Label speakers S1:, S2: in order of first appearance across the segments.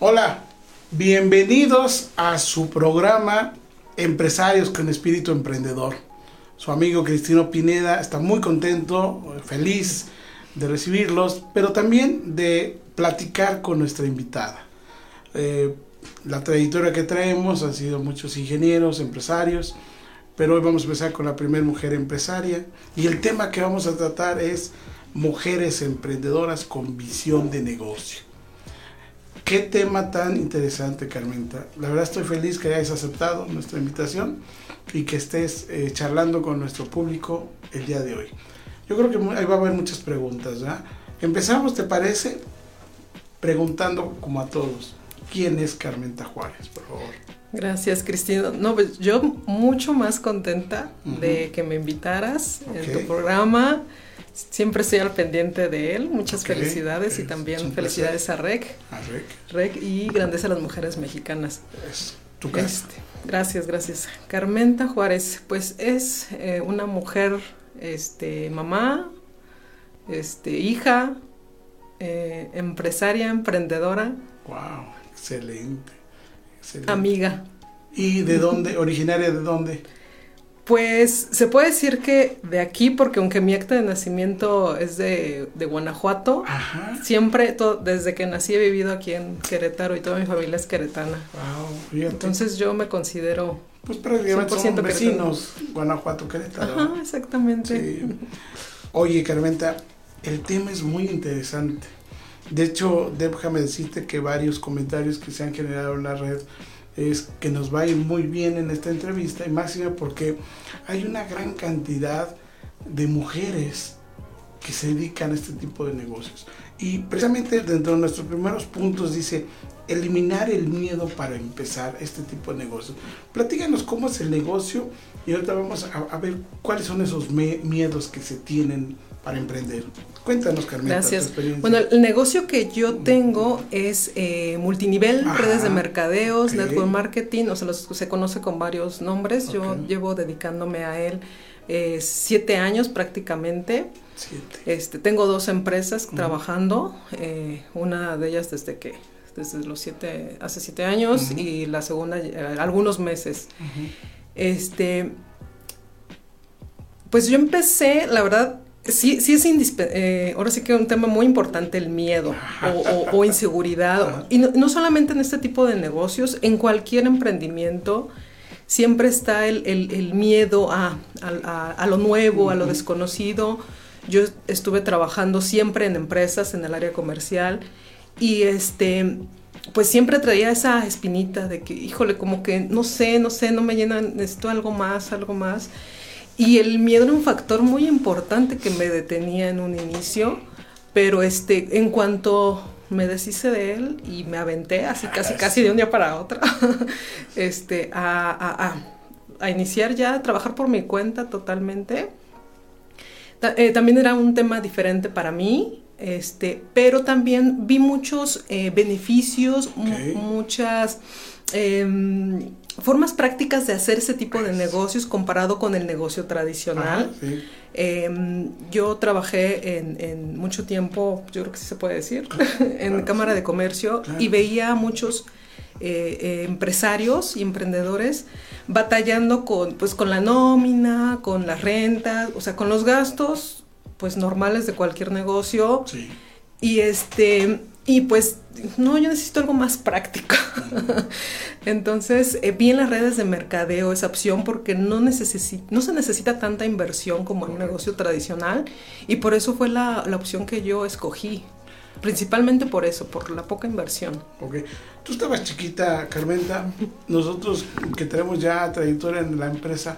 S1: Hola, bienvenidos a su programa Empresarios con Espíritu Emprendedor. Su amigo Cristino Pineda está muy contento, feliz de recibirlos, pero también de platicar con nuestra invitada. Eh, la trayectoria que traemos han sido muchos ingenieros, empresarios, pero hoy vamos a empezar con la primera mujer empresaria y el tema que vamos a tratar es mujeres emprendedoras con visión de negocio. Qué tema tan interesante, Carmenta. La verdad estoy feliz que hayas aceptado nuestra invitación y que estés eh, charlando con nuestro público el día de hoy. Yo creo que ahí va a haber muchas preguntas. ¿ya? Empezamos, ¿te parece? Preguntando como a todos, ¿quién es Carmenta Juárez, por favor?
S2: Gracias, Cristina. No, pues yo mucho más contenta uh -huh. de que me invitaras okay. en tu programa. Siempre estoy al pendiente de él. Muchas okay. felicidades es, y también felicidades a REC.
S1: A REC.
S2: REC y Grandeza a las Mujeres Mexicanas.
S1: Es tu casa.
S2: Este, gracias, gracias. Carmenta Juárez, pues es eh, una mujer, este, mamá, este, hija, eh, empresaria, emprendedora.
S1: Wow, excelente, excelente.
S2: Amiga.
S1: ¿Y de dónde? ¿Originaria de dónde?
S2: Pues se puede decir que de aquí, porque aunque mi acta de nacimiento es de, de Guanajuato,
S1: Ajá.
S2: siempre, desde que nací he vivido aquí en Querétaro y toda mi familia es queretana.
S1: Wow, fíjate.
S2: Entonces yo me considero...
S1: Pues prácticamente son vecinos, Guanajuato, Querétaro.
S2: Ajá, exactamente.
S1: Sí. Oye, Carmenta, el tema es muy interesante. De hecho, déjame decirte que varios comentarios que se han generado en la red es que nos va a ir muy bien en esta entrevista y máxima porque hay una gran cantidad de mujeres que se dedican a este tipo de negocios. Y precisamente dentro de nuestros primeros puntos dice eliminar el miedo para empezar este tipo de negocios. Platícanos cómo es el negocio y ahorita vamos a, a ver cuáles son esos miedos que se tienen para emprender. Cuéntanos, Carmen.
S2: Gracias. Bueno, el negocio que yo tengo es eh, multinivel, Ajá, redes de mercadeos, okay. network marketing, o sea, los, se conoce con varios nombres. Okay. Yo llevo dedicándome a él eh, siete años prácticamente.
S1: Siete.
S2: Este, tengo dos empresas uh -huh. trabajando, eh, una de ellas desde que desde los siete, hace siete años uh -huh. y la segunda algunos meses.
S1: Uh -huh.
S2: Este, pues yo empecé, la verdad, sí, sí es eh, ahora sí que es un tema muy importante el miedo o, o, o inseguridad. Y no, no, solamente en este tipo de negocios, en cualquier emprendimiento siempre está el, el, el miedo a, a, a, lo nuevo, a lo desconocido. Yo estuve trabajando siempre en empresas, en el área comercial, y este, pues siempre traía esa espinita de que, híjole, como que no sé, no sé, no me llena, necesito algo más, algo más. Y el miedo era un factor muy importante que me detenía en un inicio, pero este, en cuanto me deshice de él y me aventé así casi casi de un día para otro este, a, a, a, a, iniciar ya a trabajar por mi cuenta totalmente. Eh, también era un tema diferente para mí, este, pero también vi muchos eh, beneficios,
S1: okay.
S2: muchas... Eh, formas prácticas de hacer ese tipo de negocios comparado con el negocio tradicional.
S1: Ajá, sí.
S2: eh, yo trabajé en, en, mucho tiempo, yo creo que sí se puede decir, claro, en claro, Cámara de Comercio
S1: claro.
S2: y veía a muchos eh, eh, empresarios y emprendedores batallando con, pues, con la nómina, con las rentas, o sea, con los gastos pues normales de cualquier negocio.
S1: Sí.
S2: Y este Y pues, no, yo necesito algo más práctico. Entonces, eh, vi en las redes de mercadeo esa opción porque no, no se necesita tanta inversión como en un negocio tradicional y por eso fue la, la opción que yo escogí. Principalmente por eso, por la poca inversión.
S1: Ok. Tú estabas chiquita, Carmenta. Nosotros que tenemos ya trayectoria en la empresa,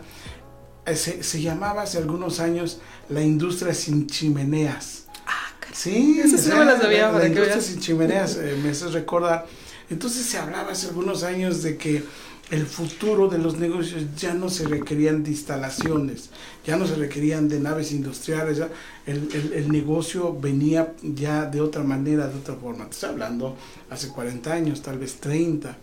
S1: eh, se, se llamaba hace algunos años la industria sin chimeneas. Sí,
S2: eso sí me lo sabía.
S1: La, industria sin chimeneas, eh, me hace recordar. Entonces se hablaba hace algunos años de que el futuro de los negocios ya no se requerían de instalaciones, ya no se requerían de naves industriales, ya el, el, el, negocio venía ya de otra manera, de otra forma. Te estoy hablando hace 40 años, tal vez 30.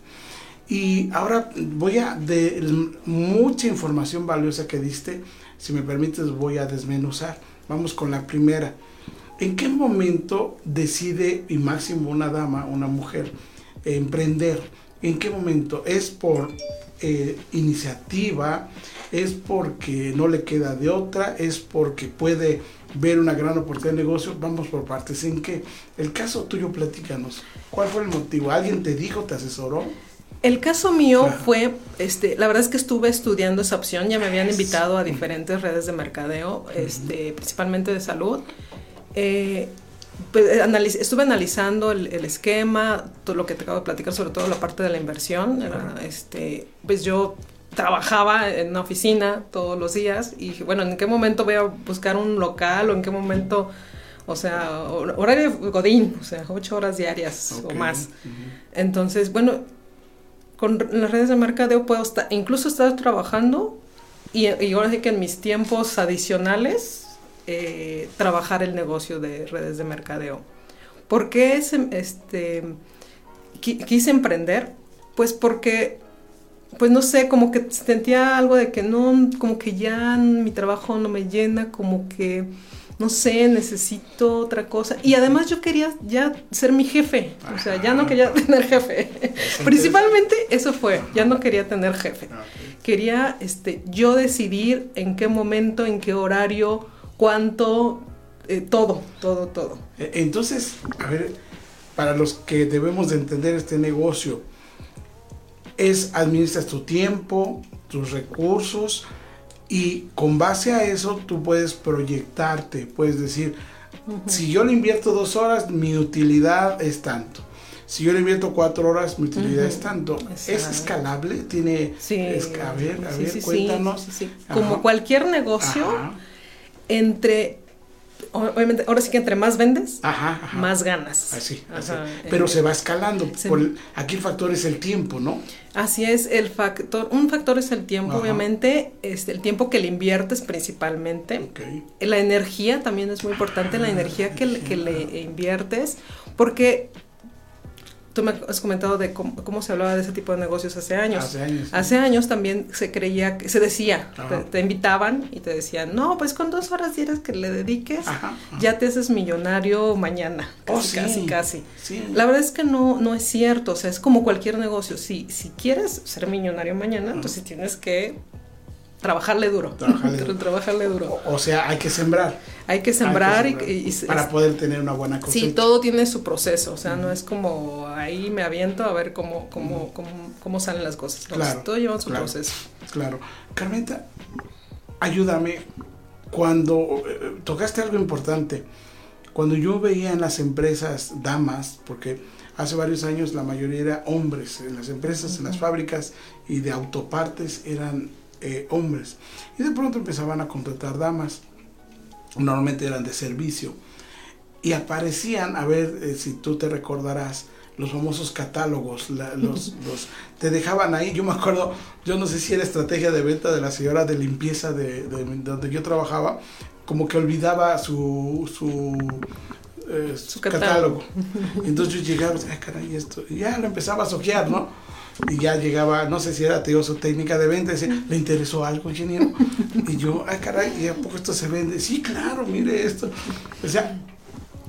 S1: Y ahora voy a, de mucha información valiosa que diste, si me permites, voy a desmenuzar. Vamos con la primera. ¿En qué momento decide, y máximo una dama, una mujer, emprender? ¿En qué momento? ¿Es por eh, iniciativa? ¿Es porque no le queda de otra? ¿Es porque puede ver una gran oportunidad de negocio? Vamos por partes. ¿En qué? El caso tuyo, platícanos. ¿Cuál fue el motivo? ¿Alguien te dijo, te asesoró?
S2: El caso mío Ajá. fue, este, la verdad es que estuve estudiando esa opción, ya me habían invitado a diferentes redes de mercadeo, este, principalmente de salud. Eh, pues, analiz estuve analizando el, el, esquema, todo lo que te acabo de platicar, sobre todo la parte de la inversión. Era, este, pues yo trabajaba en una oficina todos los días y dije, bueno, ¿en qué momento voy a buscar un local o en qué momento, o sea, horario godín, o sea, ocho horas diarias okay. o más? Uh -huh. Entonces, bueno, con las redes de mercadeo puedo estar, incluso estar trabajando y, y ahora sí que en mis tiempos adicionales eh, trabajar el negocio de redes de mercadeo. ¿Por qué ese, este, quise emprender? Pues porque, pues no sé, como que sentía algo de que no, como que ya mi trabajo no me llena, como que, no sé, necesito otra cosa. Y además yo quería ya ser mi jefe, o sea, ya no quería tener jefe. Principalmente eso fue, ya no quería tener jefe. Quería este, yo decidir en qué momento, en qué horario, cuánto, eh, todo, todo, todo.
S1: Entonces, a ver, para los que debemos de entender este negocio, es administras tu tiempo, tus recursos y con base a eso tú puedes proyectarte, puedes decir, uh -huh. si yo le invierto dos horas, mi utilidad es tanto. Si yo le invierto cuatro horas, mi utilidad uh -huh. es tanto. Exacto. ¿Es escalable? ¿Tiene...
S2: Sí.
S1: Es, a ver, a
S2: sí,
S1: ver,
S2: sí,
S1: cuéntanos.
S2: Sí, Como cualquier negocio, Ajá entre obviamente ahora sí que entre más vendes
S1: ajá, ajá.
S2: más ganas
S1: así, así. pero eh, se va escalando se, por el, aquí el factor es el tiempo no
S2: así es el factor un factor es el tiempo obviamente este el tiempo que le inviertes principalmente
S1: okay.
S2: la energía también es muy importante la energía que, que le inviertes porque tú me has comentado de cómo, cómo, se hablaba de ese tipo de negocios hace años.
S1: Hace años,
S2: hace años también se creía, se decía, te, te, invitaban y te decían, no, pues con dos horas diarias que le dediques, ajá, ajá. ya te haces millonario mañana. Casi,
S1: oh, sí.
S2: casi, casi.
S1: Sí.
S2: La verdad es que no, no es cierto, o sea, es como cualquier negocio. Si, si quieres ser millonario mañana, entonces tienes que trabajarle duro.
S1: Trabajarle duro.
S2: trabajarle duro.
S1: O, o, sea, hay que sembrar.
S2: Hay que sembrar,
S1: hay que sembrar
S2: y, y,
S1: para poder tener una buena cosecha.
S2: Sí, todo tiene su proceso, o sea, no es como ahí me aviento a ver cómo, cómo, cómo, cómo, salen las cosas. No,
S1: claro,
S2: todo lleva su
S1: claro,
S2: proceso.
S1: Claro. Carmenta, ayúdame. Cuando eh, tocaste algo importante, cuando yo veía en las empresas damas, porque hace varios años la mayoría era hombres, en las empresas, en las fábricas y de autopartes eran eh, hombres. Y de pronto empezaban a contratar damas, normalmente eran de servicio. Y aparecían, a ver eh, si tú te recordarás, los famosos catálogos, la, los, los, te dejaban ahí, yo me acuerdo, yo no sé si era estrategia de venta de la señora de limpieza de, de, de donde yo trabajaba, como que olvidaba su, su, eh,
S2: su catálogo.
S1: catálogo. Entonces yo llegaba, ay caray, esto, y ya lo empezaba a soquear, ¿no? Y ya llegaba, no sé si era tío su técnica de venta, decía, ¿le interesó algo, ingeniero? Y yo, ay caray, ¿y a poco esto se vende? Sí, claro, mire esto. O sea,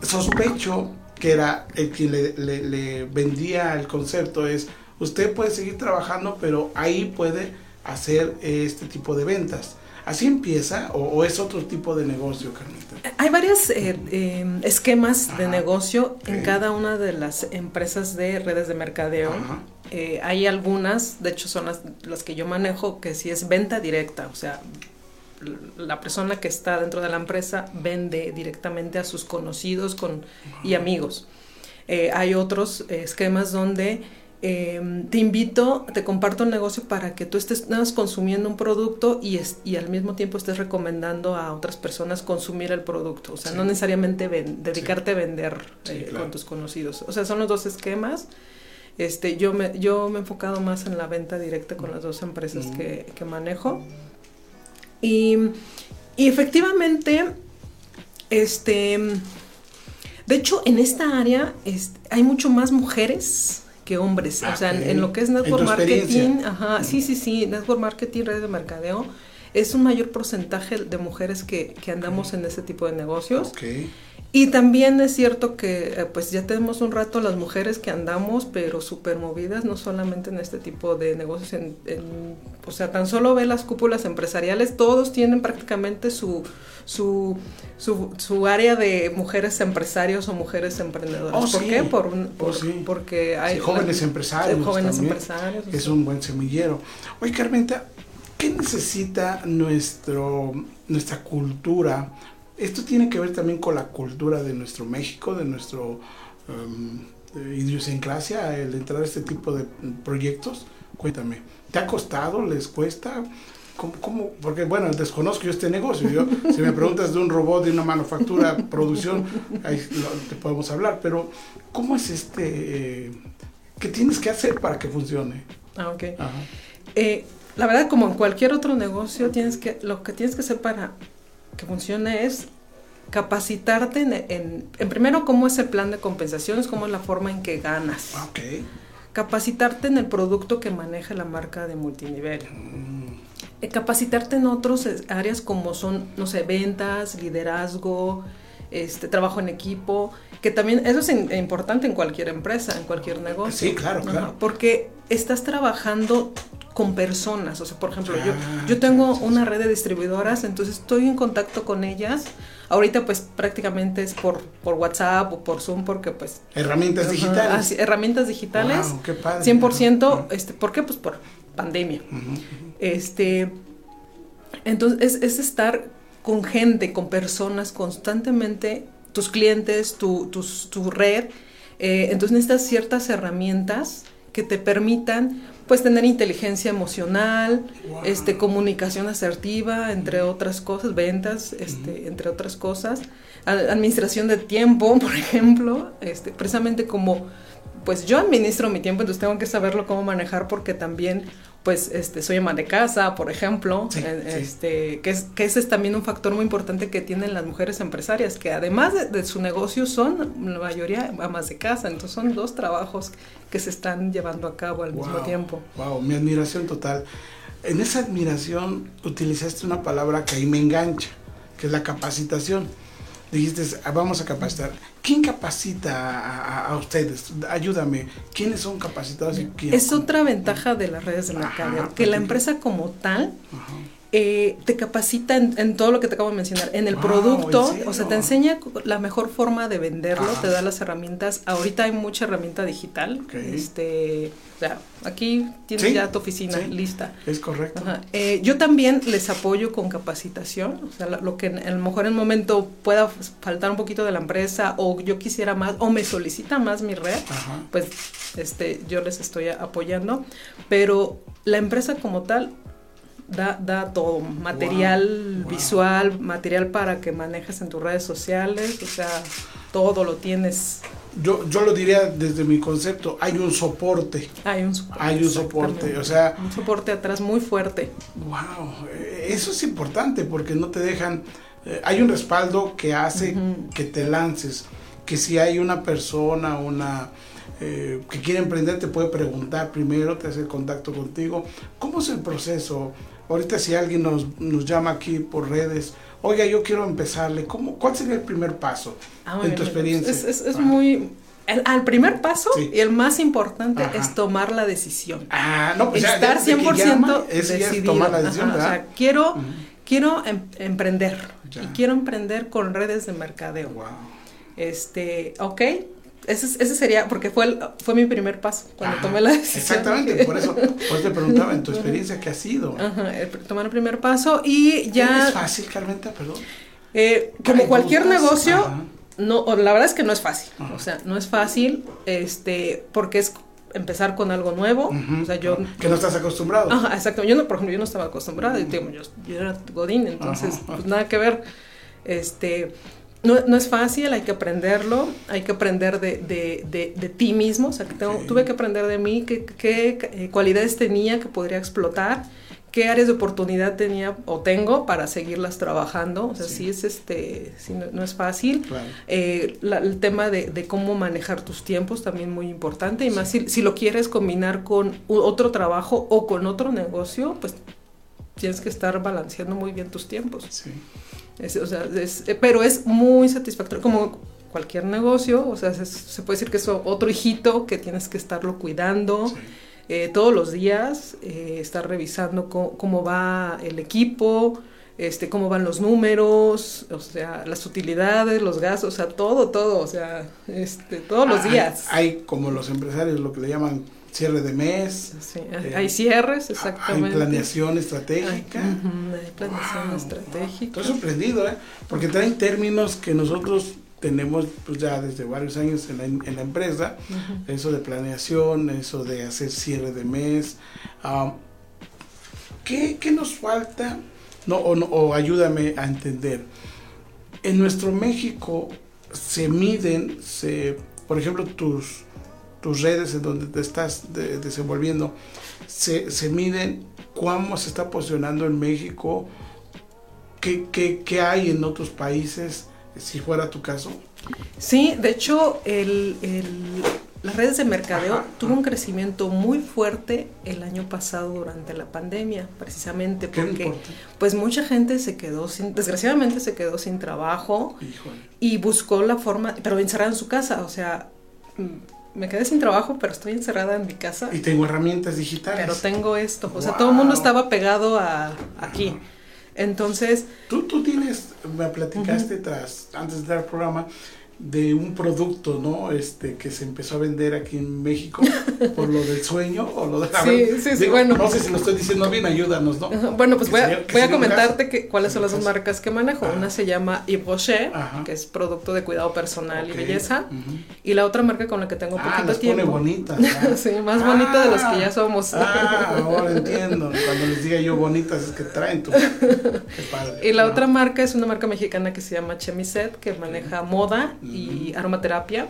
S1: sospecho que era el quien le, le, le vendía el concepto, es, usted puede seguir trabajando, pero ahí puede hacer este tipo de ventas. ¿Así empieza o, o es otro tipo de negocio, Carmita?
S2: Hay varios eh, eh, esquemas de
S1: Ajá,
S2: negocio en
S1: ok.
S2: cada una de las empresas de redes de mercadeo.
S1: Ajá.
S2: Eh, hay algunas, de hecho son las, las que yo manejo, que sí es venta directa, o sea, la persona que está dentro de la empresa vende directamente a sus conocidos con, y amigos. Eh, hay otros eh, esquemas donde eh, te invito, te comparto el negocio para que tú estés nada más consumiendo un producto y, es- y al mismo tiempo estés recomendando a otras personas consumir el producto. O sea,
S1: Sí.
S2: no necesariamente ven- dedicarte a vender
S1: Sí,
S2: eh,
S1: claro.
S2: con tus conocidos. O sea, son los dos esquemas. Este, yo me, yo me he enfocado más en la venta directa con las dos empresas
S1: Mm.
S2: que, que manejo. Y, y efectivamente, este, de hecho, en esta área este, hay mucho más mujeres que hombres.
S1: Ah,
S2: o sea, en, lo que es network marketing, ajá, sí, sí, sí, network marketing, redes de mercadeo, es un mayor porcentaje de mujeres que, que andamos en ese tipo de negocios.
S1: Ok.
S2: Y también es cierto que eh, pues ya tenemos un rato las mujeres que andamos, pero súper movidas, no solamente en este tipo de negocios, en, en- o sea, tan solo ve las cúpulas empresariales, todos tienen prácticamente su, su, su, su área de mujeres empresarios o mujeres emprendedoras.
S1: Oh,
S2: ¿Por
S1: sí.
S2: qué? Por, un-
S1: Oh, sí.
S2: Porque hay
S1: Sí, jóvenes empresarios.
S2: jóvenes
S1: también.
S2: empresarios.
S1: Es un buen semillero. Oye, Carmenta, ¿qué necesita nuestro, nuestra cultura? Esto tiene que ver también con la cultura de nuestro México, de nuestro um, de idiosincrasia, el entrar a este tipo de proyectos. Cuéntame, ¿te ha costado? ¿Les cuesta? ¿Cómo, cómo? Porque, bueno, desconozco yo este negocio. Yo, si me preguntas de un robot, de una manufactura, producción, ahí lo- te podemos hablar. Pero, ¿cómo es este? eh, ¿Qué tienes que hacer para que funcione?
S2: Ah, ok.
S1: Ajá.
S2: Eh, la verdad, como en cualquier otro negocio, tienes que, lo que tienes que hacer para que funcione es capacitarte en, en, en primero cómo es el plan de compensaciones, cómo es la forma en que ganas.
S1: Ah, Ok.
S2: Capacitarte en el producto que maneja la marca de multinivel.
S1: Mm,
S2: Eh, capacitarte en otras áreas como son, no sé, ventas, liderazgo, este, trabajo en equipo, que también eso es in- importante en cualquier empresa, en cualquier negocio.
S1: Sí, claro,
S2: Ajá,
S1: claro.
S2: porque estás trabajando con personas, o sea, por ejemplo, yo,
S1: Ah,
S2: yo tengo una red de distribuidoras, entonces estoy en contacto con ellas. Ahorita pues prácticamente es por, por WhatsApp o por Zoom porque pues...
S1: Herramientas digitales.
S2: así, herramientas digitales.
S1: Wow, qué padre.
S2: 100%,
S1: Ajá.
S2: este, ¿por qué? Pues por pandemia. Este, entonces es, es estar con gente, con personas constantemente, tus clientes, tu, tus- tu red. eh, entonces necesitas ciertas herramientas que te permitan pues tener inteligencia emocional,
S1: Wow.
S2: este, comunicación asertiva, entre otras cosas, ventas, este, entre otras cosas, administración de tiempo, por ejemplo, este, precisamente como pues yo administro mi tiempo, entonces tengo que saberlo cómo manejar porque también pues este soy ama de casa, por ejemplo,
S1: Sí,
S2: eh,
S1: sí.
S2: este que es que ese es también un factor muy importante que tienen las mujeres empresarias, que además de, de su negocio son la mayoría amas de casa, entonces son dos trabajos que se están llevando a cabo al mismo tiempo.
S1: Wow, mi admiración total. En esa admiración utilizaste una palabra que ahí me engancha, que es la capacitación. Dijiste, "Ah, vamos a capacitar. ¿Quién capacita a, a- a ustedes? Ayúdame. ¿Quiénes son capacitados y quién?
S2: Es otra ventaja de las redes de mercadeo, que la empresa como tal
S1: Ajá.
S2: Eh, te capacita en, en todo lo que te acabo de mencionar, en el
S1: Wow,
S2: producto, o sea, te enseña la mejor forma de venderlo, te da las herramientas. Ahorita hay mucha herramienta digital.
S1: Ok.
S2: Este, o sea, aquí tienes
S1: Sí,
S2: ya tu oficina
S1: sí.
S2: lista.
S1: Es correcto.
S2: Eh, yo también les apoyo con capacitación, o sea, lo, lo que a lo mejor en un momento pueda faltar un poquito de la empresa o yo quisiera más o me solicita más mi red,
S1: Ajá.
S2: pues este, yo les estoy apoyando, pero la empresa como tal da, da todo, material
S1: wow.
S2: visual, material para que manejes en tus redes sociales, o sea, todo lo tienes,
S1: Yo, yo lo diría desde mi concepto, hay un soporte.
S2: hay un soporte.
S1: Hay un soporte, o sea,
S2: un soporte atrás muy fuerte.
S1: Wow, eh, eso es importante porque no te dejan, eh, hay un respaldo que hace que te lances, que si hay una persona, una eh, que quiere emprender te puede preguntar primero, te hace contacto contigo, ¿cómo es el proceso? Ahorita si alguien nos, nos llama aquí por redes, oiga, yo quiero empezarle, ¿cómo, ¿cuál sería el primer paso
S2: Ah,
S1: en tu experiencia?
S2: Es, es- es muy... el- al primer paso
S1: Sí.
S2: y el más importante
S1: Ajá.
S2: es tomar la decisión.
S1: Ah, no, pues ya- ya
S2: Estar
S1: que
S2: 100%
S1: llama, eso ya es tomar la decisión,
S2: Ajá, o
S1: ¿verdad?
S2: sea, quiero, quiero em- emprender.
S1: Ya.
S2: Y quiero emprender con redes de mercadeo.
S1: Wow.
S2: Este, ok. Ese, es- ese sería, porque fue, el- fue mi primer paso cuando
S1: Ajá.
S2: tomé la decisión.
S1: Exactamente, por eso, por eso te preguntaba en tu experiencia qué ha sido.
S2: Ajá, el tomar el primer paso y ya...
S1: ¿Es fácil, Carmenta? Perdón.
S2: Eh, como
S1: Ay,
S2: cualquier
S1: dudas.
S2: negocio,
S1: Ajá.
S2: no, la verdad es que no es fácil.
S1: Ajá.
S2: O sea, no es fácil, este, porque es empezar con algo nuevo.
S1: Ujú.
S2: O sea, yo.
S1: Que no estás acostumbrado.
S2: Ajá, exacto. Yo no, por ejemplo, yo no estaba acostumbrada. digo, yo, yo era Godín, entonces, pues nada que ver. Este. No, no es fácil, hay que aprenderlo, hay que aprender de, de, de, de ti mismo, o sea, que tengo- tuve que aprender de mí, qué, qué, cualidades tenía que podría explotar, qué áreas de oportunidad tenía o tengo para seguirlas trabajando, o sea,
S1: Sí.
S2: sí, es este, sí, no, no es fácil.
S1: Claro.
S2: Eh, la- el tema de, cómo manejar tus tiempos también muy importante y más si, si lo quieres combinar con otro trabajo o con otro negocio, pues tienes que estar balanceando muy bien tus tiempos.
S1: Sí.
S2: Es- o sea, es- eh, pero es muy satisfactorio, como cualquier negocio, o sea, se, se puede decir que es otro hijito que tienes que estarlo cuidando
S1: Sí.
S2: eh, todos los días, eh, estar revisando cómo, cómo va el equipo, este, cómo van los números, o sea, las utilidades, los gastos, o sea, todo, todo, o sea, este, todos los
S1: Ah,
S2: días.
S1: Hay, hay como los empresarios lo que le llaman cierre de mes.
S2: Sí,
S1: eh,
S2: hay cierres,
S1: Hay
S2: exactamente.
S1: planeación
S2: Hay,
S1: estratégica.
S2: ujú, hay planeación
S1: Wow,
S2: estratégica.
S1: Estoy sorprendido, ¿eh? Porque traen términos que nosotros tenemos pues, ya desde varios años en la, en la empresa. Eso de planeación, eso de hacer cierre de mes. ¿qué, qué nos falta? No, o, no, o ayúdame a entender. En nuestro México se miden, se, por ejemplo, tus, tus redes en donde te estás de- desenvolviendo, se, se miden cómo se está posicionando en México, qué, qué, qué hay en otros países, si fuera tu caso.
S2: Sí, de hecho, el, el- las redes de mercadeo
S1: Ajá,
S2: tuvo un crecimiento muy fuerte el año pasado durante la pandemia, precisamente
S1: ¿Qué
S2: porque pues mucha gente se quedó sin, desgraciadamente se quedó sin trabajo
S1: Híjole.
S2: y buscó la forma, pero encerrada en su casa, o sea, me quedé sin trabajo, pero estoy encerrada en mi casa,
S1: Y tengo herramientas digitales.
S2: pero tengo esto, o sea, todo el mundo estaba pegado a aquí. Entonces,
S1: Tú, tú tienes, me platicaste tras, antes de dar el programa, de un producto, ¿no? Este, que se empezó a vender aquí en México por lo del sueño o lo de a
S2: Sí, sí, sí,
S1: digo,
S2: bueno.
S1: No sé si lo estoy diciendo bien, ayúdanos, ¿no?
S2: Ajá, Bueno, pues voy a,
S1: sería-
S2: voy a
S1: un
S2: comentarte que, cuáles son las dos marcas que manejo.
S1: Ajá.
S2: Una se llama Yves Rocher,
S1: Ajá.
S2: que es producto de cuidado personal y belleza. Y la otra marca con la que tengo
S1: Ah,
S2: poquito
S1: pone
S2: tiempo.
S1: bonitas. ¿no?
S2: Sí, más bonita de las que ya somos.
S1: Ah, ahora entiendo. Cuando les diga yo bonitas es que traen tu. Qué padre.
S2: Y la otra marca es una marca mexicana que se llama Chemiset, que maneja moda y aromaterapia.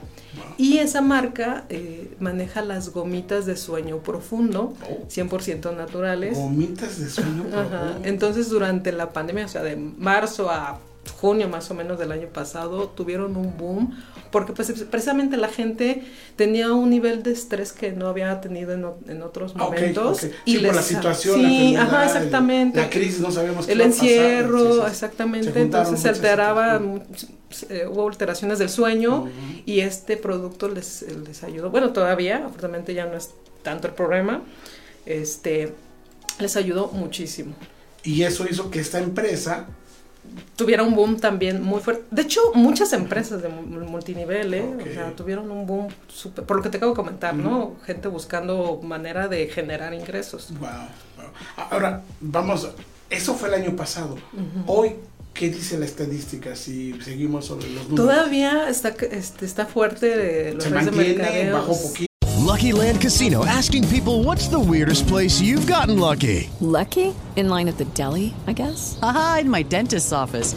S2: Y esa marca eh, maneja las gomitas de sueño profundo,
S1: Oh.
S2: 100% naturales.
S1: Gomitas de sueño
S2: Ajá.
S1: profundo.
S2: Entonces, durante la pandemia, o sea, de marzo a junio más o menos del año pasado, tuvieron un boom, porque pues precisamente la gente tenía un nivel de estrés que no había tenido en, en otros
S1: Ah,
S2: momentos.
S1: ok. Sí, por la situación, la
S2: Sí,
S1: enfermedad,
S2: ajá,
S1: el-
S2: exactamente.
S1: la crisis, no sabíamos qué
S2: El
S1: iba a pasar,
S2: encierro,
S1: sí, sí.
S2: exactamente. Entonces se alteraba. Mu- eh, hubo alteraciones del sueño
S1: Ujú.
S2: y este producto les, les ayudó. Bueno, todavía, afortunadamente ya no es tanto el problema. Este, les ayudó muchísimo.
S1: Y eso hizo que esta empresa
S2: tuviera un boom también muy fuerte. De hecho, muchas empresas de mu- multinivel, ¿eh?
S1: Ok.
S2: o sea, tuvieron un boom súper, por lo que te acabo de comentar, ¿no? Gente buscando manera de generar ingresos.
S1: Wow, wow. Ahora, vamos, eso fue el año pasado. Hoy, ¿qué dice la estadística si seguimos sobre los números?
S2: Todavía está, este, está fuerte los
S1: ¿Se mantiene? ¿Bajó poquito?
S3: Lucky Land Casino asking people what's the weirdest place you've gotten lucky?
S4: Lucky? In line at the deli, I guess?
S5: Aha, in my dentist's office.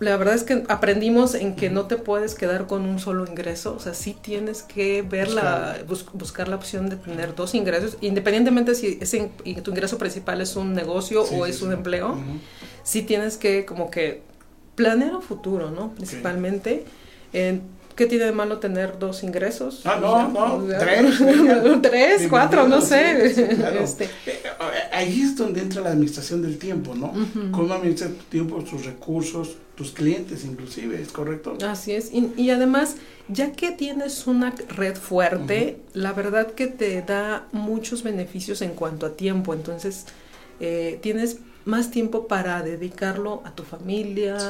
S2: la verdad es que aprendimos en que no te puedes quedar con un solo ingreso, o sea, sí tienes que ver la, bus- buscar la opción de tener dos ingresos, independientemente si ese, tu ingreso principal es un negocio
S1: Sí,
S2: o
S1: sí,
S2: es
S1: sí.
S2: un empleo, sí tienes que como que planear un futuro, ¿no? Principalmente. Eh, ¿Qué tiene de malo tener dos ingresos?
S1: Ah, no, no, tres.
S2: tres, cuatro, no sé.
S1: Claro.
S2: Este,
S1: Eh, Ahí es donde entra la administración del tiempo, ¿no? Cómo administrar tu tiempo, tus recursos, tus clientes inclusive, ¿es correcto?
S2: Así es. Y, y además, ya que tienes una red fuerte, la verdad que te da muchos beneficios en cuanto a tiempo. Entonces, eh, tienes más tiempo para dedicarlo a tu familia,
S1: Sí.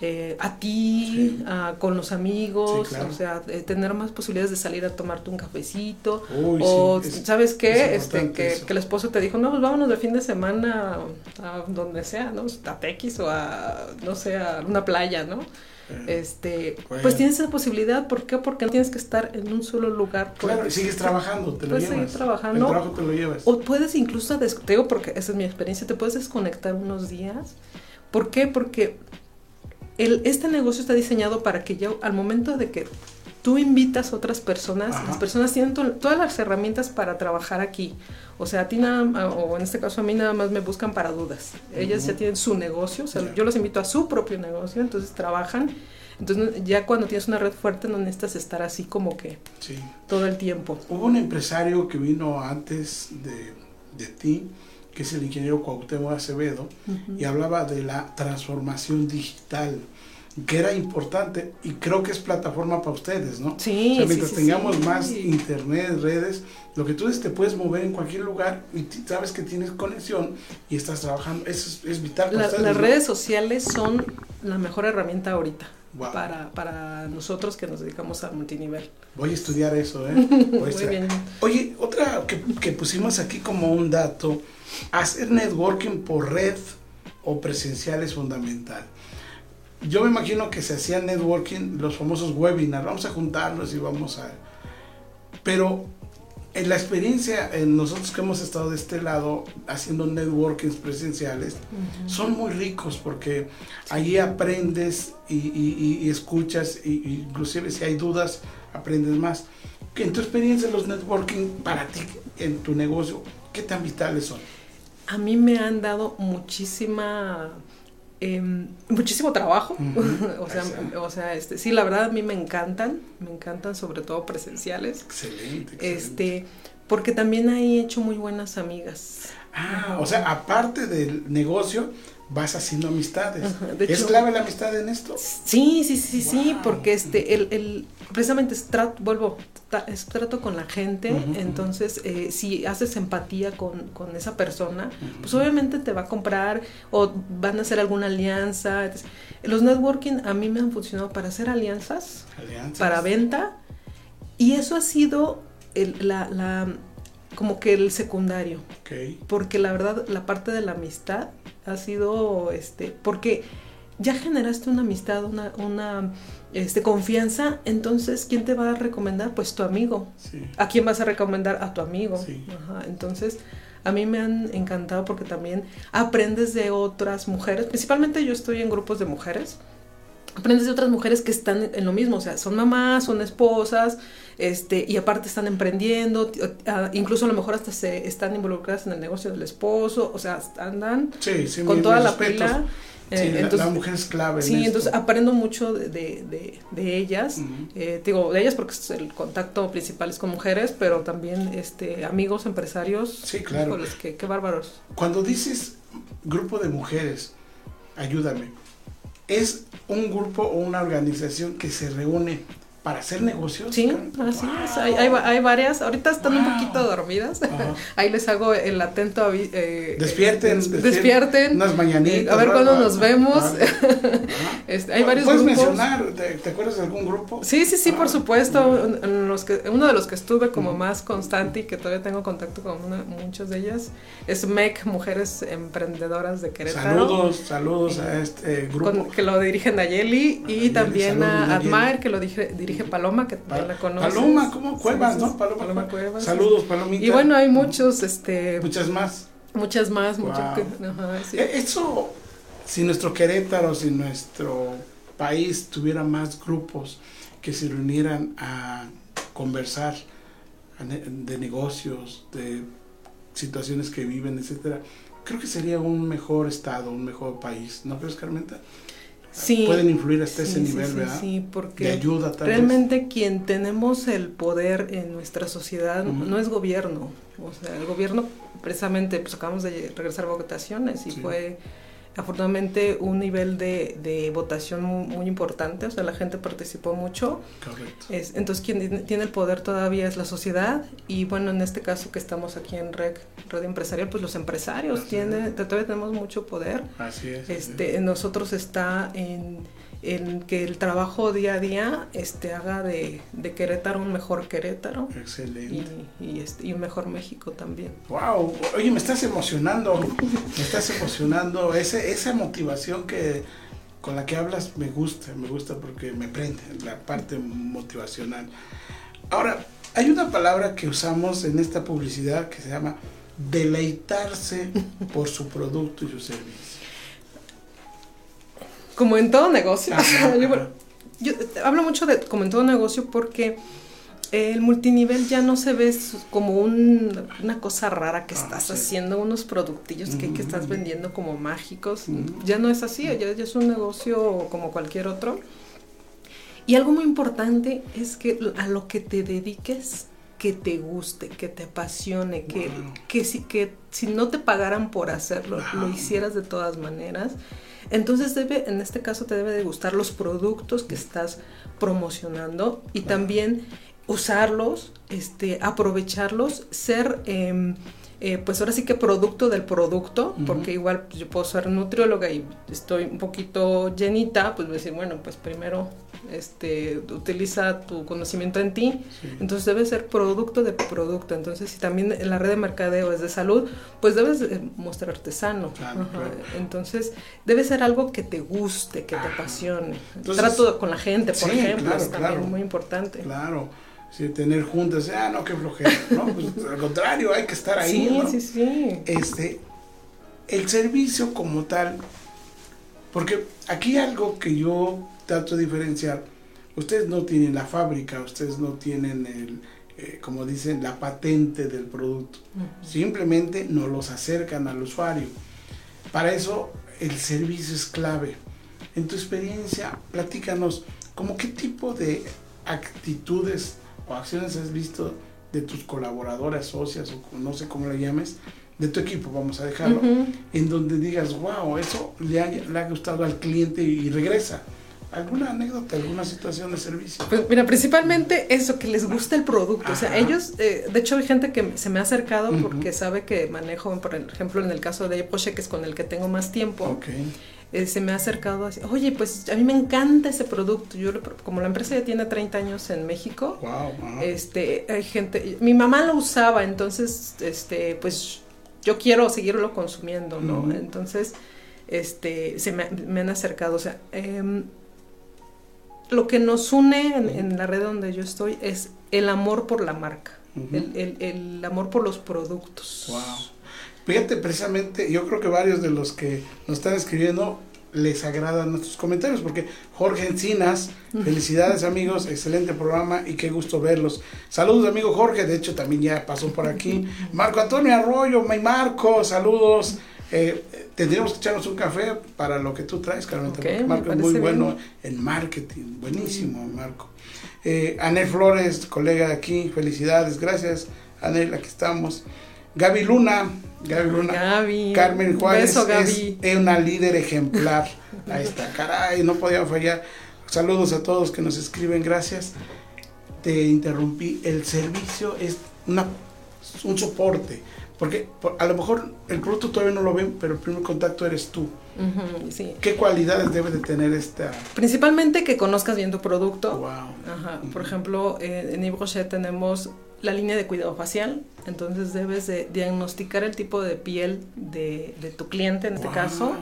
S2: eh, a ti,
S1: Sí.
S2: a- con los amigos,
S1: Sí, claro.
S2: o sea, eh, tener más posibilidades de salir a tomarte un cafecito.
S1: Uy,
S2: o,
S1: es-
S2: ¿sabes
S1: es
S2: qué? Este, que, el esposo te dijo, no, pues vámonos de fin de semana a donde sea, ¿no? A Tequis o a, no sé, a una playa, ¿no? Este,
S1: Bueno.
S2: pues tienes esa posibilidad, ¿por qué? Porque no tienes que estar en un solo lugar.
S1: Claro,
S2: porque-
S1: y sigues trabajando, te lo
S2: Puedes
S1: llevas.
S2: seguir trabajando.
S1: El trabajo te lo llevas.
S2: O puedes incluso, te digo porque esa es mi experiencia, te puedes desconectar unos días. ¿Por qué? Porque el, este negocio está diseñado para que ya al momento de que tú invitas a otras personas,
S1: Ajá.
S2: las personas tienen to- todas las herramientas para trabajar aquí. O sea, a ti nada, o en este caso a mí nada más me buscan para dudas. Ellas ya tienen su negocio, o sea, yo los invito a su propio negocio, entonces trabajan. Entonces ya cuando tienes una red fuerte no necesitas estar así como que
S1: Sí.
S2: todo el tiempo.
S1: Hubo un empresario que vino antes de, de ti, que es el ingeniero Cuauhtémoc Acevedo, y hablaba de la transformación digital, que era importante y creo que es plataforma para ustedes, ¿no?
S2: Sí,
S1: O sea, mientras
S2: sí,
S1: tengamos
S2: sí.
S1: más internet, redes, lo que tú dices, te puedes mover en cualquier lugar y sabes que tienes conexión y estás trabajando. Eso es, es vital para
S2: La-
S1: ustedes,
S2: las
S1: ¿no?
S2: redes sociales son la mejor herramienta ahorita
S1: Wow.
S2: para, para nosotros que nos dedicamos al multinivel.
S1: Voy a estudiar eso, ¿eh? Voy a
S2: Muy bien.
S1: Oye, otra que, que pusimos aquí como un dato, hacer networking por red o presencial es fundamental. Yo me imagino que se hacía networking, los famosos webinars, vamos a juntarnos y vamos a... Pero en la experiencia, en nosotros que hemos estado de este lado haciendo networkings presenciales, son muy ricos porque allí aprendes y, y- y- y escuchas, y, y inclusive si hay dudas, aprendes más. En tu experiencia, los networking para ti, en tu negocio, ¿qué tan vitales son?
S2: A mí me han dado muchísima... em, muchísimo trabajo, o sea, o sea, este, sí, la verdad a mí me encantan, me encantan sobre todo presenciales,
S1: Excelente. excelente.
S2: este, porque también ahí he hecho muy buenas amigas.
S1: Ah, o sea, aparte del negocio, vas haciendo amistades.
S2: Ajá, de
S1: ¿Es
S2: hecho-
S1: clave la amistad en esto?
S2: Sí, sí, sí, sí, porque este, el, el, precisamente es trato, vuelvo, es trato con la gente, entonces eh, si haces empatía con, con esa persona, pues obviamente te va a comprar o van a hacer alguna alianza. Los networking a mí me han funcionado para hacer alianzas,
S1: Alianzas.
S2: para venta, y eso ha sido el, la, la, como que el secundario
S1: Ok.
S2: porque la verdad la parte de la amistad ha sido este porque ya generaste una amistad una una este confianza entonces quién te va a recomendar pues tu amigo.
S1: Sí.
S2: a quién vas a recomendar a tu amigo.
S1: Sí.
S2: Ajá, entonces a mí me han encantado porque también aprendes de otras mujeres. Principalmente yo estoy en grupos de mujeres aprendes de otras mujeres que están en lo mismo, o sea, son mamás, son esposas, este, y aparte están emprendiendo, ah, incluso a lo mejor hasta se están involucradas en el negocio del esposo, o sea, andan
S1: Sí, sí,
S2: con toda la
S1: respetos.
S2: pila.
S1: Sí,
S2: eh, entonces-
S1: la, mujer es clave. en
S2: Sí,
S1: esto.
S2: entonces aprendo mucho de, de, de- de ellas, eh, digo, de ellas porque el contacto principal es con mujeres, pero también este, amigos, empresarios,
S1: Sí, claro.
S2: híjoles, qué, qué bárbaros.
S1: Cuando dices grupo de mujeres, ayúdame, ¿es un grupo o una organización que se reúne para hacer negocios.
S2: Sí, así es.
S1: Wow.
S2: Hay, hay, va- hay varias. Ahorita están un
S1: Wow.
S2: poquito dormidas.
S1: Ajá.
S2: Ahí les hago el atento eh,
S1: Despierten,
S2: eh,
S1: despierten,
S2: despierten.
S1: unas mañanitas,
S2: Eh, a ver cuándo nos vemos. Este, hay varios
S1: ¿Puedes
S2: grupos.
S1: mencionar? ¿Te, te acuerdas de algún grupo?
S2: Sí, sí, sí, por
S1: Ah,
S2: supuesto. En- en los que, uno de los que estuve como más constante y que todavía tengo contacto con una- muchas de ellas es MEC, Mujeres Emprendedoras de Querétaro.
S1: Saludos, saludos a este grupo.
S2: con- que lo dirigen Nayeli y
S1: Nayeli,
S2: también a. Admire, que lo dirige, dirige Paloma, que también la conoces.
S1: Paloma, ¿cómo? Cuevas, ¿no? Paloma,
S2: Paloma Cuevas.
S1: Saludos, Palomita.
S2: Y bueno, hay muchos, este,
S1: Muchas más.
S2: muchas más, muchas
S1: Wow.
S2: que- ajá, sí.
S1: Eh, Eso, si nuestro Querétaro, si nuestro país tuviera más grupos que se reunieran a conversar de negocios, de situaciones que viven, etcétera, creo que sería un mejor estado, un mejor país. ¿No crees, Carmenta?
S2: Sí.
S1: Pueden influir hasta ese
S2: Sí,
S1: nivel,
S2: sí,
S1: ¿verdad?
S2: Sí, porque
S1: De ayuda, tal vez.
S2: realmente quien tenemos el poder en nuestra sociedad no es gobierno. O sea, el gobierno, precisamente, pues acabamos de regresar a votaciones y fue afortunadamente un nivel de, de votación muy, muy importante. O sea, la gente participó mucho.
S1: Correcto.
S2: Es- entonces, quien tiene- el poder todavía es la sociedad. Y bueno, en este caso que estamos aquí en REC, Red Empresarial, pues los empresarios
S1: Así
S2: tienen, todavía tenemos mucho poder.
S1: Así es. así
S2: Este, en nosotros está en, en que el trabajo día a día este, haga de, de Querétaro un mejor Querétaro.
S1: Excelente.
S2: y, y, este, y un mejor México también.
S1: Wow, oye, me estás emocionando, me estás emocionando, Ese, esa motivación que con la que hablas me gusta, me gusta porque me prende la parte motivacional. Ahora, hay una palabra que usamos en esta publicidad que se llama deleitarse por su producto y su servicio.
S2: Como en todo negocio,
S1: Ajá,
S2: yo,
S1: ajá.
S2: bueno, yo hablo mucho de como en todo negocio porque el multinivel ya no se ve como un- una cosa rara que
S1: Ah,
S2: estás
S1: sí.
S2: haciendo, unos productillos que, que estás vendiendo como mágicos. Ya no es así, ya, ya es un negocio como cualquier otro. Y algo muy importante es que a lo que te dediques, que te guste, que te apasione, que,
S1: Wow.
S2: que, si, que si no te pagaran por hacerlo, lo hicieras de todas maneras. Entonces debe, en este caso te debe de gustar los productos que estás promocionando y también usarlos, este, aprovecharlos, ser em, eh, pues ahora sí que producto del producto, porque igual pues, yo puedo ser nutrióloga y estoy un poquito llenita, pues voy a decir, bueno, pues primero este, utiliza tu conocimiento en ti,
S1: Sí.
S2: entonces debe ser producto de producto, entonces si también en la red de mercadeo es de salud, pues debes de mostrarte sano,
S1: Claro,
S2: Ajá.
S1: claro.
S2: entonces debe ser algo que te guste, que te
S1: Ajá.
S2: apasione,
S1: Entonces-
S2: trato con la gente, por
S1: Sí,
S2: ejemplo,
S1: claro,
S2: es también muy importante.
S1: Claro, si tener juntas, ah, no, qué flojera, ¿no? Pues al contrario, hay que estar ahí,
S2: sí,
S1: ¿no?
S2: sí, sí.
S1: este, el servicio como tal, porque aquí algo que yo trato de diferenciar, ustedes no tienen la fábrica, ustedes no tienen el, eh, como dicen, la patente del producto, simplemente nos los acercan al usuario. Para eso el servicio es clave. En tu experiencia, platícanos, como qué tipo de actitudes o acciones has visto de tus colaboradoras, socias o no sé cómo le llames, de tu equipo, vamos a dejarlo,
S2: Ujú.
S1: en donde digas, wow, eso le ha, le ha gustado al cliente y regresa. ¿Alguna anécdota, alguna situación de servicio?
S2: Pues mira, principalmente eso, que les gusta el producto. O sea, ellos, eh, de hecho hay gente que se me ha acercado porque sabe que manejo, por ejemplo, en el caso de Poche, que es con el que tengo más tiempo,
S1: Ok,
S2: eh, se me ha acercado así, oye, pues a mí me encanta ese producto. Yo, como la empresa ya tiene 30 años en México,
S1: wow. ajá.
S2: este, hay gente, mi mamá lo usaba, entonces, este, pues yo quiero seguirlo consumiendo, ¿no? Entonces, este, se me, me han acercado, o sea, em, lo que nos une en, en la red donde yo estoy es el amor por la marca, el- el amor por los productos.
S1: Wow. Fíjate, precisamente, yo creo que varios de los que nos están escribiendo les agradan nuestros comentarios, porque Jorge Encinas, felicidades amigos, excelente programa y qué gusto verlos. Saludos amigo Jorge, de hecho también ya pasó por aquí. Marco Antonio Arroyo, mi Marco, saludos. Eh, tendríamos que echarnos un café para lo que tú traes, Carmen.
S2: Ok,
S1: porque
S2: me
S1: Marco es muy
S2: bien.
S1: bueno en marketing, buenísimo Marco. Eh, Anel Flores, colega de aquí, felicidades, gracias Anel, aquí estamos. Gaby Luna, Gaby Luna,
S2: Gaby,
S1: Carmen Juárez
S2: beso, Gaby.
S1: es una líder ejemplar. Ahí está, caray, no podía fallar. Saludos a todos que nos escriben, gracias. Te interrumpí. El servicio es una, un soporte, porque por- a lo mejor el producto todavía no lo ven, pero el primer contacto eres tú.
S2: Sí.
S1: ¿Qué cualidades debe de tener esta?
S2: Principalmente que conozcas bien tu producto.
S1: Wow.
S2: Ajá. Por ejemplo, eh, en Yves Rocher tenemos la línea de cuidado facial, entonces debes de diagnosticar el tipo de piel de, de tu cliente, en este
S1: Wow.
S2: caso,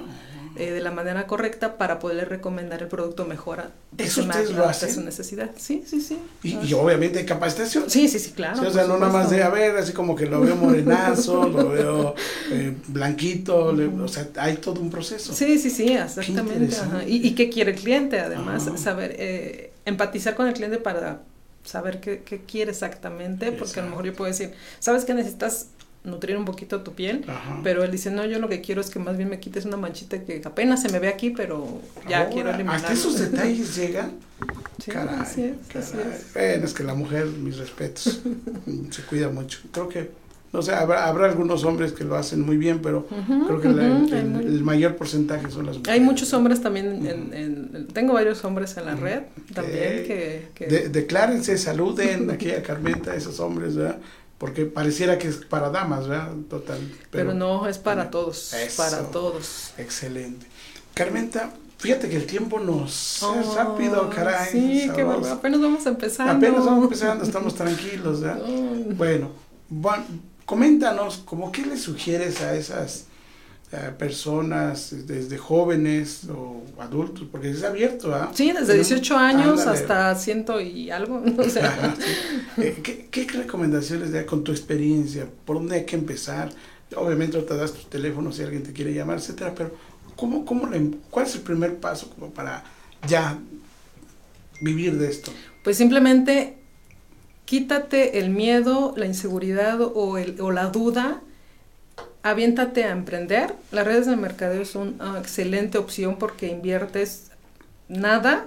S2: eh, de la manera correcta para poderle recomendar el producto mejor a,
S1: ¿Eso ustedes lo hacen?
S2: su necesidad. Sí, sí, sí.
S1: Y,
S2: Ah,
S1: y obviamente hay capacitación.
S2: Sí, sí, sí, claro.
S1: Sí, o sea, no nada más de, a ver, así como que lo veo morenazo, lo veo eh, blanquito, le- o sea, hay todo un proceso.
S2: Sí, sí, sí, exactamente. ajá. Y, y qué quiere el cliente, además,
S1: Ajá.
S2: saber, eh, empatizar con el cliente para saber qué, qué quiere exactamente, porque a lo mejor yo puedo decir, sabes que necesitas nutrir un poquito tu piel,
S1: Ajá.
S2: pero él dice, no, yo lo que quiero es que más bien me quites una manchita que apenas se me ve aquí, pero ya
S1: Ahora,
S2: quiero eliminarlo.
S1: Hasta esos detalles llegan.
S2: Sí,
S1: caray,
S2: así es, así es.
S1: Bueno, es que la mujer, mis respetos, se cuida mucho. Creo que, no sé, habrá, habrá algunos hombres que lo hacen muy bien, pero creo que el,
S2: ujú, hay
S1: el-
S2: muy-
S1: el mayor porcentaje son las mujeres.
S2: Hay muchos hombres también, en, en- en- tengo varios hombres en la red también que... que-
S1: De- declárense, saluden aquí a Carmenta, esos hombres, ¿verdad? Porque pareciera que es para damas, ¿verdad? Total.
S2: pero, no, es para todos,
S1: Eso.
S2: para todos.
S1: Excelente. Carmenta, fíjate que el tiempo nos es
S2: Oh,
S1: rápido, caray.
S2: Sí, qué bueno, apenas vamos empezando.
S1: Apenas vamos empezando, estamos tranquilos, ¿verdad?
S2: Oh.
S1: Bueno, bueno, coméntanos, ¿cómo qué le sugieres a esas eh, personas, desde jóvenes o adultos? Porque es abierto, ¿ah?
S2: Sí, desde
S1: Tenemos-
S2: 18 años
S1: Ándale.
S2: hasta ciento y algo. O sea,
S1: Sí. Eh, ¿Qué, qué recomendaciones da con tu experiencia? ¿Por dónde hay que empezar? Obviamente te das tu teléfono si alguien te quiere llamar, etcétera, pero ¿cómo, cómo le- ¿cuál es el primer paso como para ya vivir de esto?
S2: pues simplemente quítate el miedo, la inseguridad o, el, o la duda, aviéntate a emprender. Las redes de mercadeo son una excelente opción porque inviertes nada,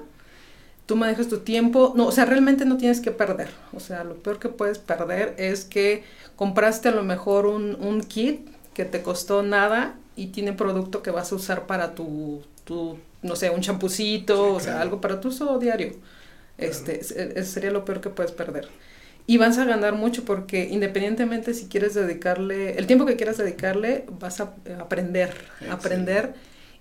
S2: tú manejas tu tiempo, no, o sea, realmente no tienes que perder. O sea, lo peor que puedes perder es que compraste a lo mejor un, un kit que te costó nada y tiene producto que vas a usar para tu, tu no sé, un champucito,
S1: Sí,
S2: o sea, algo para tu uso diario. Este, es- es- sería lo peor que puedes perder. Y vas a ganar mucho porque independientemente si quieres dedicarle, el tiempo que quieras dedicarle, vas a aprender,
S1: Excelente.
S2: aprender.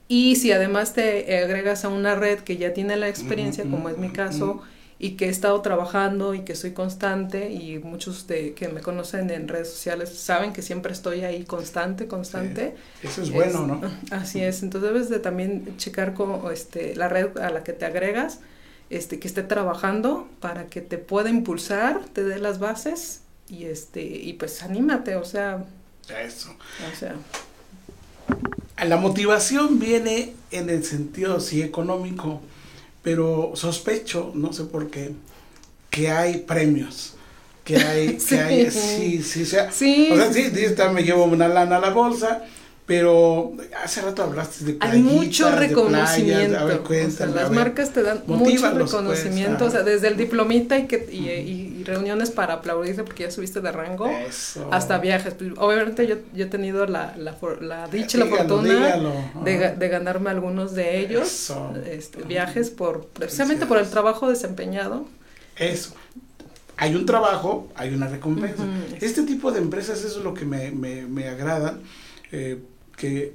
S2: Y si además te agregas a una red que ya tiene la experiencia, como es mi caso, y que he estado trabajando y que soy constante, y muchos de que me conocen en redes sociales saben que siempre estoy ahí constante, constante.
S1: Eso es bueno,
S2: Es-
S1: ¿no?
S2: Así es, entonces debes de también checar con este, la red a la que te agregas, este, que esté trabajando para que te pueda impulsar, te dé las bases y este, y pues anímate, o sea,
S1: Eso.
S2: o sea,
S1: La motivación viene en el sentido sí económico, pero sospecho, no sé por qué, que hay premios, que hay,
S2: Sí.
S1: que hay, sí, sí, o sea,
S2: Sí.
S1: o sea, sí, sí, me llevo una lana a la bolsa, pero hace rato hablaste de
S2: hay mucho
S1: de
S2: reconocimiento.
S1: playas, a ver,
S2: o sea,
S1: cuéntame, a
S2: las
S1: ver.
S2: marcas te dan mucho
S1: pues,
S2: reconocimiento, o sea, desde el diplomita y, que, y, y- y reuniones para aplaudirte porque ya subiste de rango.
S1: Eso.
S2: Hasta viajes. Pues, obviamente yo, yo he tenido la, la, la dicha y la
S1: Dígalo,
S2: fortuna
S1: dígalo.
S2: de, de ganarme algunos de ellos. Este, viajes por precisamente por el trabajo desempeñado.
S1: Eso. Hay un trabajo, hay una recompensa. Este tipo de empresas, eso es lo que me, me, me agrada, eh, que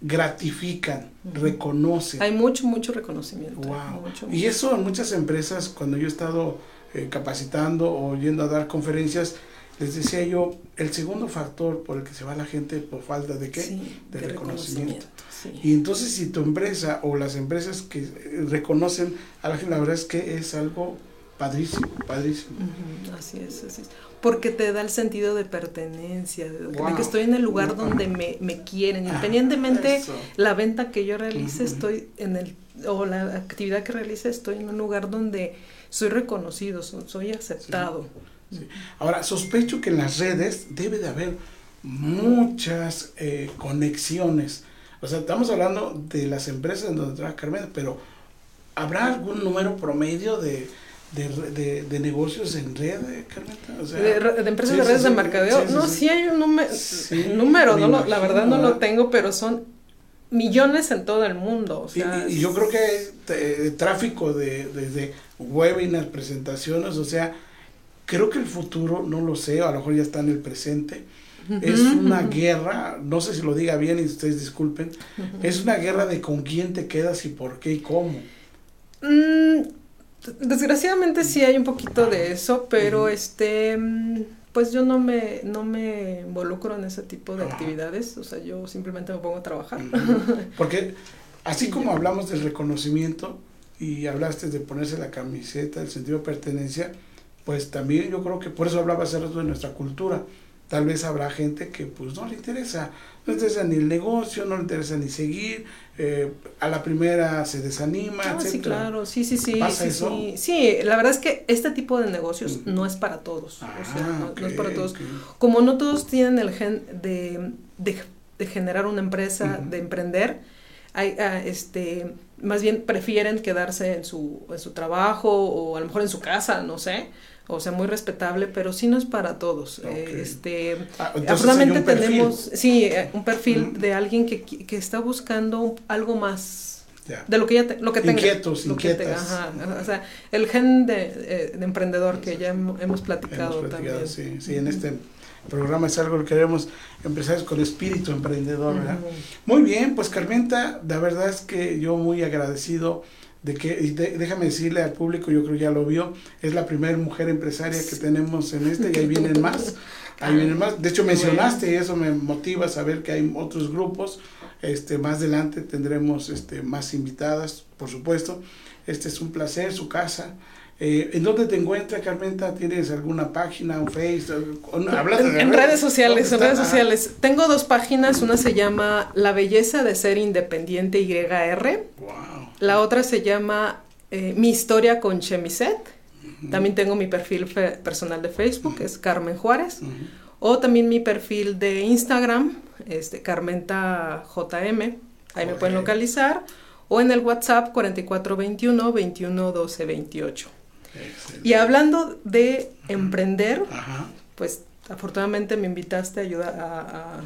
S1: gratifican, reconocen.
S2: Hay mucho, mucho reconocimiento.
S1: Wow.
S2: mucho,
S1: Y eso en muchas empresas, cuando yo he estado eh, capacitando o yendo a dar conferencias, les decía yo, el segundo factor por el que se va la gente por falta de qué?
S2: Sí,
S1: de,
S2: de
S1: reconocimiento.
S2: reconocimiento, sí.
S1: Y entonces si tu empresa o las empresas que eh, reconocen a la gente, la verdad es que es algo padrísimo, padrísimo.
S2: Así es, así es. Porque te da el sentido de pertenencia, de, que estoy en el lugar
S1: Wow.
S2: donde me, me quieren.
S1: Ah,
S2: Independientemente
S1: eso.
S2: la venta que yo realice, estoy en el, o la actividad que realice, estoy en un lugar donde soy reconocido, so- soy aceptado.
S1: Sí. Ahora, sospecho que en las redes debe de haber muchas eh, conexiones. O sea, estamos hablando de las empresas en donde trabaja Carmen, pero ¿habrá algún número promedio de, de, de- de negocios en red, Carmen? O sea,
S2: de, re- de empresas
S1: sí,
S2: de redes
S1: sí,
S2: de mercadeo.
S1: sí,
S2: no,
S1: sí.
S2: hay un número, número,
S1: me
S2: no lo- la verdad no lo tengo, pero son millones en todo el mundo. O
S1: Y,
S2: sea,
S1: y- y yo creo que eh, tráfico de, desde webinars, presentaciones, o sea, creo que el futuro, no lo sé, a lo mejor ya está en el presente, es una guerra, no sé si lo diga bien y ustedes disculpen, es una guerra de con quién te quedas y por qué y cómo.
S2: Mm, desgraciadamente sí hay un poquito de eso, pero este mm, pues yo no me no me involucro en ese tipo de actividades, o sea, yo simplemente me pongo a trabajar.
S1: Porque así como hablamos del reconocimiento y hablaste de ponerse la camiseta, el sentido de pertenencia, pues también yo creo que por eso hablaba hace rato de nuestra cultura. Tal vez habrá gente que pues no le interesa, no le interesa ni el negocio, no le interesa ni seguir, eh, a la primera se desanima,
S2: Ah, sí, claro, sí, sí, sí.
S1: ¿Pasa
S2: sí,
S1: eso?
S2: sí. Sí, la verdad es que este tipo de negocios
S1: Ujú.
S2: no es para todos. o sea,
S1: Ah,
S2: no, no es para todos. Como no todos tienen el gen de, de, de generar una empresa, de emprender, hay, ah, este, más bien prefieren quedarse en su, en su trabajo o a lo mejor en su casa, no sé. O sea, muy respetable, pero sí no es para todos.
S1: Ok.
S2: Eh, este,
S1: Ah,
S2: afortunadamente tenemos, sí, eh, un perfil
S1: Ujú.
S2: de alguien que, que está buscando algo más
S1: Ya.
S2: de lo que ya te- lo que tenga
S1: Inquietos,
S2: lo que tenga, ajá, o sea el gen de, eh, de emprendedor que ya hem- hemos platicado,
S1: Hemos platicado,
S2: también
S1: sí, sí, en este programa es algo que queremos empresarios con espíritu emprendedor, ¿verdad? Muy bien, pues Carmenta, la verdad es que yo muy agradecido de que, y de- déjame decirle al público, yo creo que ya lo vio, es la primera mujer empresaria que tenemos en este y ahí vienen más, ahí vienen más. De hecho mencionaste y eso me motiva a saber que hay otros grupos, este, más adelante tendremos este, más invitadas, por supuesto. Este es un placer, su casa. Eh, ¿En dónde te encuentras, Carmenta? ¿Tienes alguna página, un Facebook?
S2: En, en redes sociales, en
S1: ¿Dónde
S2: redes sociales. Tengo dos páginas, una se llama La belleza de ser independiente YR,
S1: wow.
S2: la otra se llama eh, Mi historia con Chemiset. También tengo mi perfil personal de Facebook, es Carmen Juárez. O también mi perfil de Instagram, este, Carmenta JM, ahí me pueden localizar. O en el WhatsApp 4421 21 12 28.
S1: Excelente.
S2: Y hablando de emprender,
S1: Ajá.
S2: pues afortunadamente me invitaste a ayudar a, a-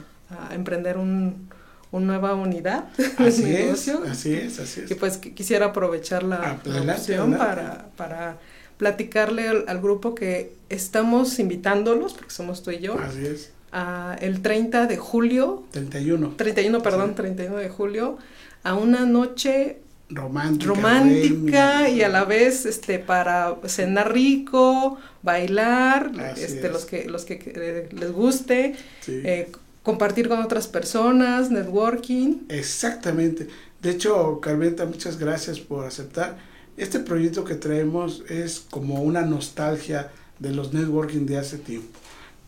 S2: a emprender un, una nueva unidad de
S1: Así es,
S2: negocio.
S1: así es, así es.
S2: Y pues qui- quisiera aprovechar la, la opción para, para platicarle al, al grupo que estamos invitándolos, porque somos tú y yo,
S1: Así es.
S2: a el 30 de julio,
S1: 31.
S2: 31, perdón,
S1: Sí.
S2: 31 de julio, a una noche
S1: Romántica.
S2: romántica
S1: bohemia.
S2: y a la vez este para cenar rico, bailar,
S1: Así
S2: este
S1: es.
S2: los que los que eh, les guste,
S1: Sí.
S2: eh, compartir con otras personas, networking.
S1: Exactamente. De hecho, Carmenta, muchas gracias por aceptar. Este proyecto que traemos es como una nostalgia de los networking de hace tiempo.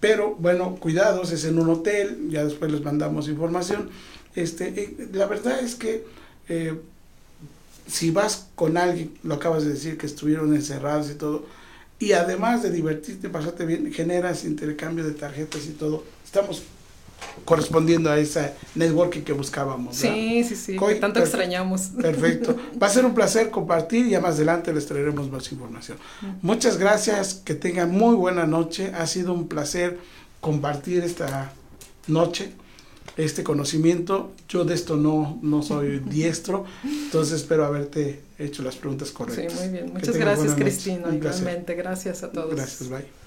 S1: Pero bueno, cuidados, es en un hotel, ya después les mandamos información. Este, la verdad es que eh, si vas con alguien, lo acabas de decir, que estuvieron encerrados y todo, y además de divertirte, pasarte bien, generas intercambio de tarjetas y todo. Estamos correspondiendo a esa networking que buscábamos. ¿verdad?
S2: Sí, sí, sí,
S1: Coy,
S2: que tanto extrañamos.
S1: Perfecto. Va a ser un placer compartir y ya más adelante les traeremos más información. Muchas gracias, que tengan muy buena noche. Ha sido un placer compartir esta noche, este conocimiento. Yo de esto no, no soy diestro, entonces espero haberte hecho las preguntas
S2: Sí,
S1: correctas.
S2: muy bien. Muchas gracias. Cristina. Igualmente, gracias a todos.
S1: Gracias, bye.